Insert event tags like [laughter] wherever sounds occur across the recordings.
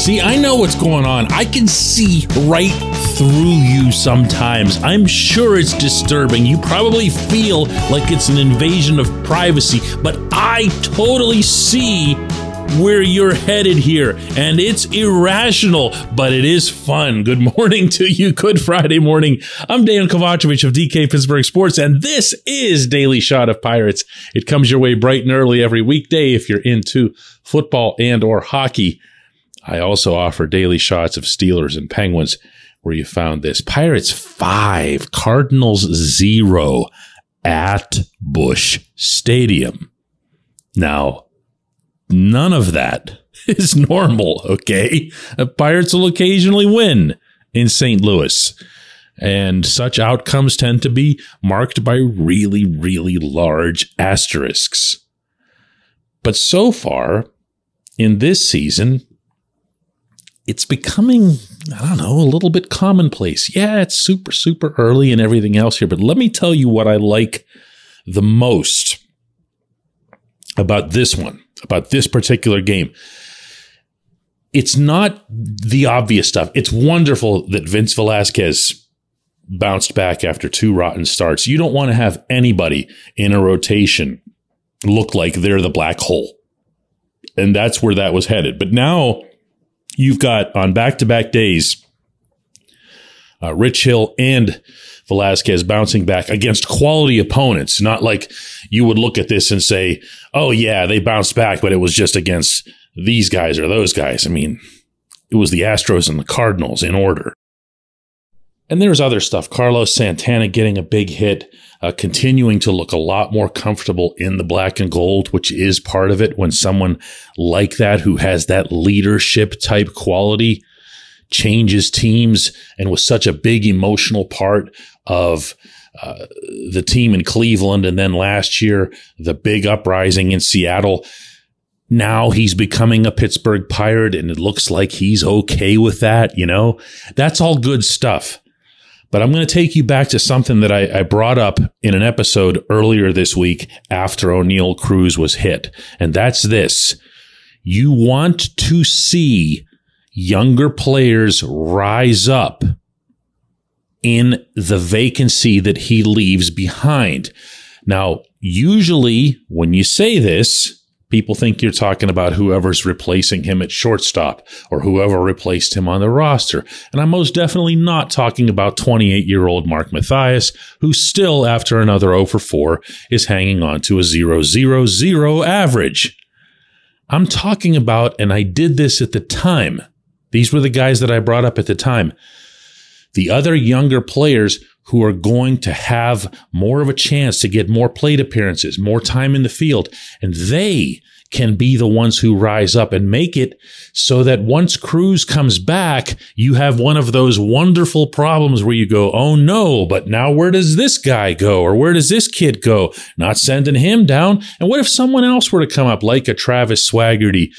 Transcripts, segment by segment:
See, I know what's going on. I can see right through you sometimes. I'm sure it's disturbing. You probably feel like it's an invasion of privacy, but I totally see where you're headed here. And it's irrational, but it is fun. Good morning to you. Good Friday morning. I'm Dejan Kovacevic of DK Pittsburgh Sports, and this is Daily Shot of Pirates. It comes your way bright and early every weekday if you're into football and or hockey. I also offer daily shots of Steelers and Penguins where you found this. Pirates 5, Cardinals 0 at Busch Stadium. Now, none of that [laughs] is normal, okay? Uh, Pirates will occasionally win in St. Louis. And such outcomes tend to be marked by really, really large asterisks. But so far in this season, it's becoming, I don't know, a little bit commonplace. Yeah, it's super, super early and everything else here, but let me tell you what I like the most about this one, about this particular game. It's not the obvious stuff. It's wonderful that Vince Velasquez bounced back after two rotten starts. You don't want to have anybody in a rotation look like they're the black hole. And that's where that was headed. But now you've got on back to back days, uh, Rich Hill and Velasquez bouncing back against quality opponents. Not like you would look at this and say, oh, yeah, they bounced back, but it was just against these guys or those guys. I mean, it was the Astros and the Cardinals in order. And there's other stuff. Carlos Santana getting a big hit, uh, continuing to look a lot more comfortable in the black and gold, which is part of it when someone like that who has that leadership type quality changes teams and was such a big emotional part of uh, the team in Cleveland. And then last year, the big uprising in Seattle. Now he's becoming a Pittsburgh pirate and it looks like he's okay with that. You know, that's all good stuff. But I'm going to take you back to something that I, I, brought up in an episode earlier this week after Oneil Cruz was hit. And that's this. You want to see younger players rise up in the vacancy that he leaves behind. Now, usually when you say this, People think you're talking about whoever's replacing him at shortstop or whoever replaced him on the roster. And I'm most definitely not talking about 28 year old Mark Mathias, who still, after another 0 for 4, is hanging on to a 0 0 0 average. I'm talking about, and I did this at the time. These were the guys that I brought up at the time. The other younger players who are going to have more of a chance to get more plate appearances, more time in the field, and they can be the ones who rise up and make it so that once Cruz comes back, you have one of those wonderful problems where you go, Oh no, but now where does this guy go? Or where does this kid go? Not sending him down. And what if someone else were to come up like a Travis Swaggerty?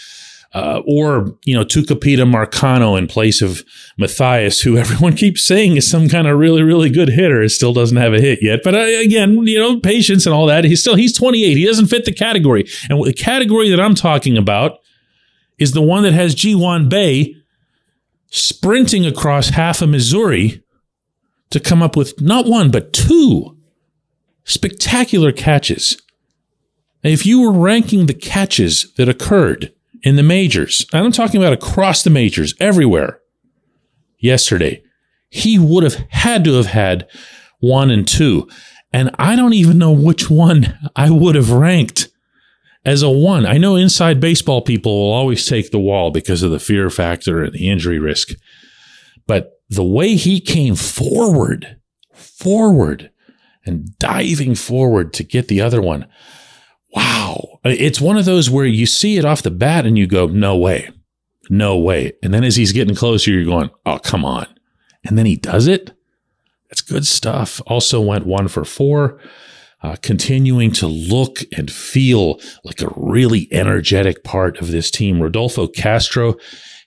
Uh, or you know Tucupita Marcano in place of Mathias, who [laughs] everyone keeps saying is some kind of really really good hitter. It still doesn't have a hit yet, but uh, again, you know, patience and all that. He's still he's 28. He doesn't fit the category, and the category that I'm talking about is the one that has Ji-hwan Bae sprinting across half of Missouri to come up with not one but two spectacular catches. If you were ranking the catches that occurred in the majors, and I'm talking about across the majors, everywhere, yesterday, he would have had to have had one and two. And I don't even know which one I would have ranked as a one. I know inside baseball people will always take the wall because of the fear factor and the injury risk. But the way he came forward, forward, and diving forward to get the other one, wow. It's one of those where you see it off the bat and you go, no way, no way. And then as he's getting closer, you're going, oh, come on. And then he does it. That's good stuff. Also went one for four, uh, continuing to look and feel like a really energetic part of this team. Rodolfo Castro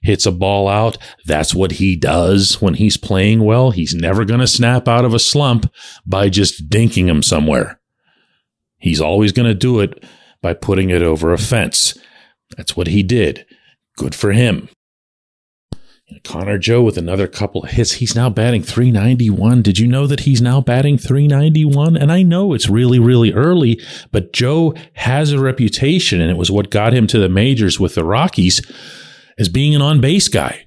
hits a ball out. That's what he does when he's playing well. He's never going to snap out of a slump by just dinking him somewhere. He's always going to do it by putting it over a fence. That's what he did. Good for him. Connor Joe with another couple of hits. He's now batting 391. Did you know that he's now batting 391? And I know it's really, really early, but Joe has a reputation, and it was what got him to the majors with the Rockies as being an on base guy.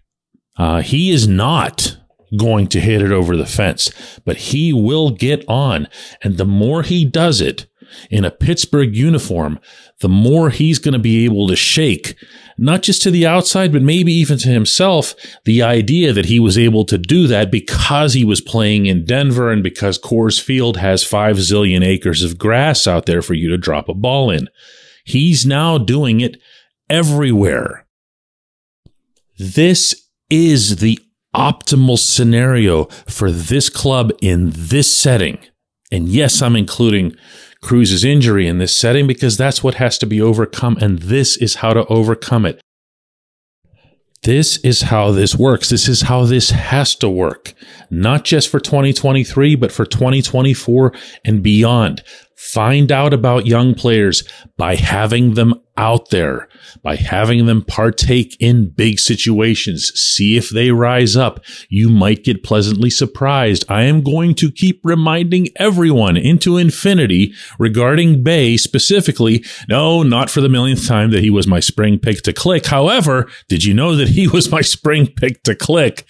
Uh, he is not going to hit it over the fence, but he will get on. And the more he does it in a Pittsburgh uniform, the more he's going to be able to shake, not just to the outside, but maybe even to himself, the idea that he was able to do that because he was playing in Denver and because Coors Field has five zillion acres of grass out there for you to drop a ball in. He's now doing it everywhere. This is the optimal scenario for this club in this setting. And yes, I'm including Cruz's injury in this setting because that's what has to be overcome. And this is how to overcome it. This is how this works. This is how this has to work, not just for 2023, but for 2024 and beyond. Find out about young players by having them out there, by having them partake in big situations. See if they rise up. You might get pleasantly surprised. I am going to keep reminding everyone into infinity regarding Bae specifically. No, not for the millionth time that he was my spring pick to click. However, did you know that he was my spring pick to click?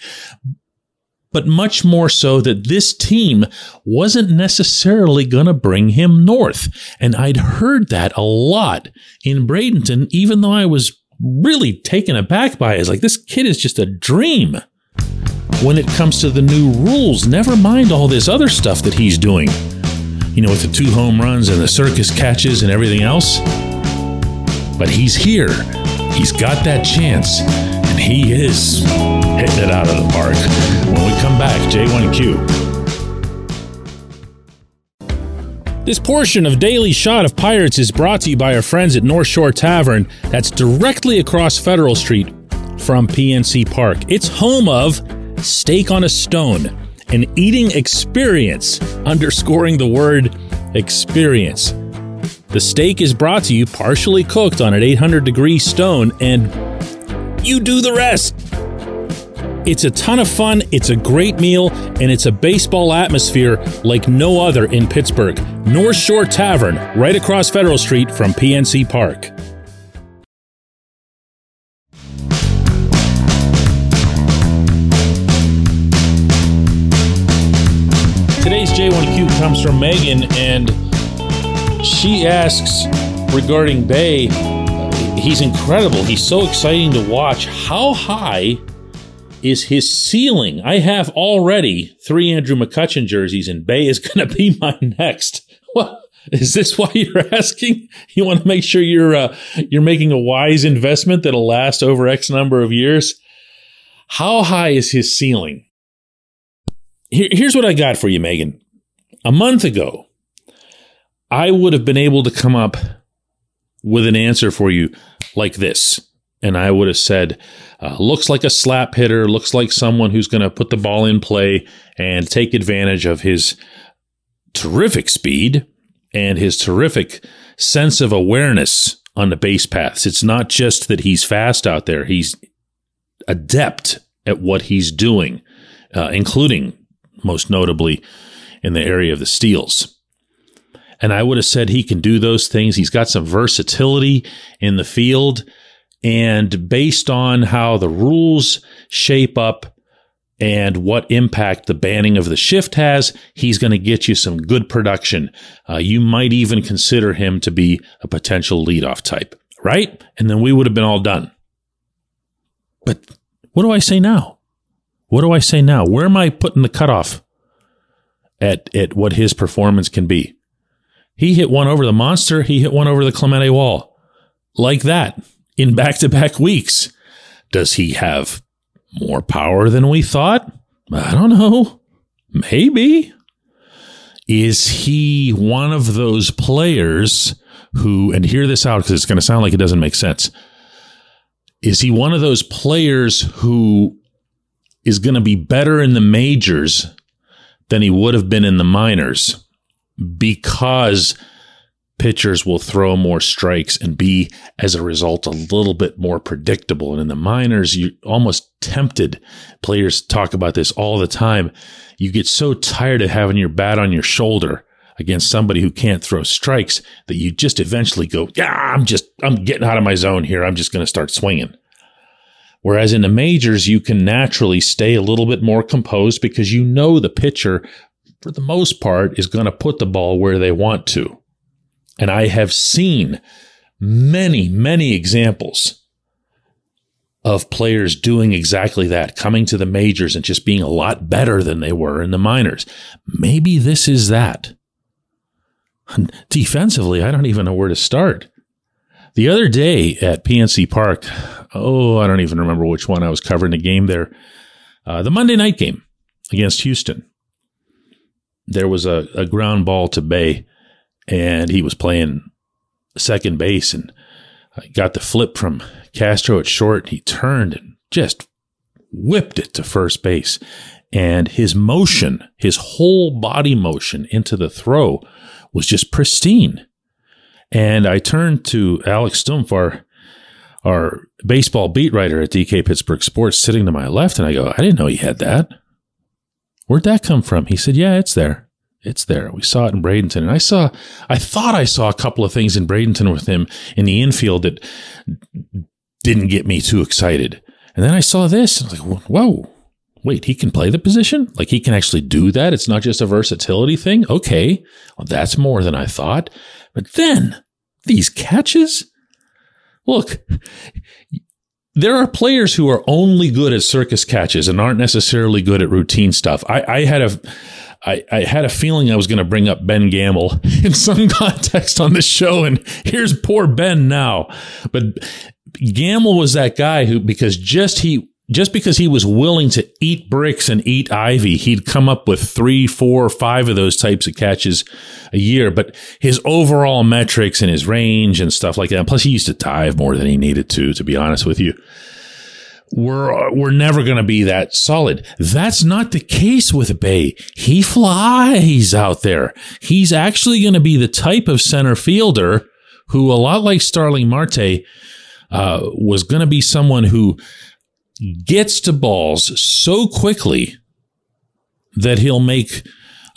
But much more so that this team wasn't necessarily going to bring him north. And I'd heard that a lot in Bradenton, even though I was really taken aback by it. It's like, this kid is just a dream when it comes to the new rules. Never mind all this other stuff that he's doing, you know, with the two home runs and the circus catches and everything else. But he's here. He's got that chance, and he is hitting it out of the park. When we come back, J1Q. This portion of Daily Shot of Pirates is brought to you by our friends at North Shore Tavern, that's directly across Federal Street from PNC Park. It's home of Steak on a Stone, an eating experience, underscoring the word experience. The steak is brought to you partially cooked on an 800 degree stone, and you do the rest. It's a ton of fun, it's a great meal, and it's a baseball atmosphere like no other in Pittsburgh. North Shore Tavern, right across Federal Street from PNC Park. Today's J1Q comes from Megan, and she asks regarding Bae. He's incredible. He's so exciting to watch. How high is his ceiling. I have already three Andrew McCutchen jerseys, and Bae is [laughs] going to be my next. What is this? Why you're asking? You want to make sure you're uh, you're making a wise investment that'll last over X number of years. How high is his ceiling? Here, here's what I got for you, Megan. A month ago, I would have been able to come up with an answer for you like this. And I would have said, uh, looks like a slap hitter, looks like someone who's going to put the ball in play and take advantage of his terrific speed and his terrific sense of awareness on the base paths. It's not just that he's fast out there, he's adept at what he's doing, uh, including most notably in the area of the steals. And I would have said he can do those things. He's got some versatility in the field. And based on how the rules shape up and what impact the banning of the shift has, he's going to get you some good production. Uh, you might even consider him to be a potential leadoff type, right? And then we would have been all done. But what do I say now? What do I say now? Where am I putting the cutoff at, at what his performance can be? He hit one over the monster. He hit one over the Clemente wall. Like that in back to back weeks. Does he have more power than we thought? I don't know. Maybe. Is he one of those players who, and hear this out because it's going to sound like it doesn't make sense. Is he one of those players who is going to be better in the majors than he would have been in the minors because pitchers will throw more strikes and be, as a result, a little bit more predictable. And in the minors, you're almost tempted. Players talk about this all the time. You get so tired of having your bat on your shoulder against somebody who can't throw strikes that you just eventually go, yeah, I'm just, I'm getting out of my zone here. I'm just going to start swinging. Whereas in the majors, you can naturally stay a little bit more composed because you know the pitcher, for the most part, is going to put the ball where they want to. And I have seen many, many examples of players doing exactly that, coming to the majors and just being a lot better than they were in the minors. Maybe this is that. [laughs] Defensively, I don't even know where to start. The other day at PNC Park, oh, I don't even remember which one I was covering the game there. Uh, the Monday night game against Houston. There was a, a ground ball to Bae and he was playing second base and got the flip from Castro at short. He turned and just whipped it to first base. And his motion, his whole body motion into the throw was just pristine. And I turned to Alex Stumpf, our, our baseball beat writer at DK Pittsburgh Sports, sitting to my left, and I go, I didn't know he had that. Where'd that come from? He said, Yeah, it's there it's there. We saw it in Bradenton. And I saw, I thought I saw a couple of things in Bradenton with him in the infield that didn't get me too excited. And then I saw this. And I was like, whoa, wait, he can play the position? Like he can actually do that? It's not just a versatility thing? Okay. Well, that's more than I thought. But then these catches, look, there are players who are only good at circus catches and aren't necessarily good at routine stuff. I, I had a, I, I had a feeling I was going to bring up Ben Gamel [laughs] in some context on the show, and here's poor Ben now. But Gamel was that guy who, because just he, just because he was willing to eat bricks and eat ivy, he'd come up with three, four, five of those types of catches a year. But his overall metrics and his range and stuff like that, plus he used to dive more than he needed to, to be honest with you we're we're never going to be that solid. That's not the case with Bae. He flies out there. He's actually going to be the type of center fielder who, a lot like Starling Marte, uh, was going to be someone who gets to balls so quickly that he'll make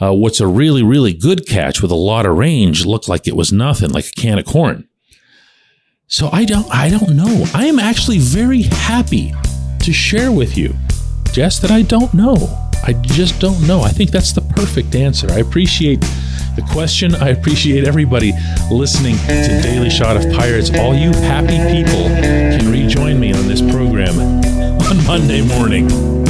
uh, what's a really really good catch with a lot of range look like it was nothing, like a can of corn. So I don't I don't know. I am actually very happy to share with you. Just that I don't know. I just don't know. I think that's the perfect answer. I appreciate the question. I appreciate everybody listening to Daily Shot of Pirates. All you happy people can rejoin me on this program on Monday morning.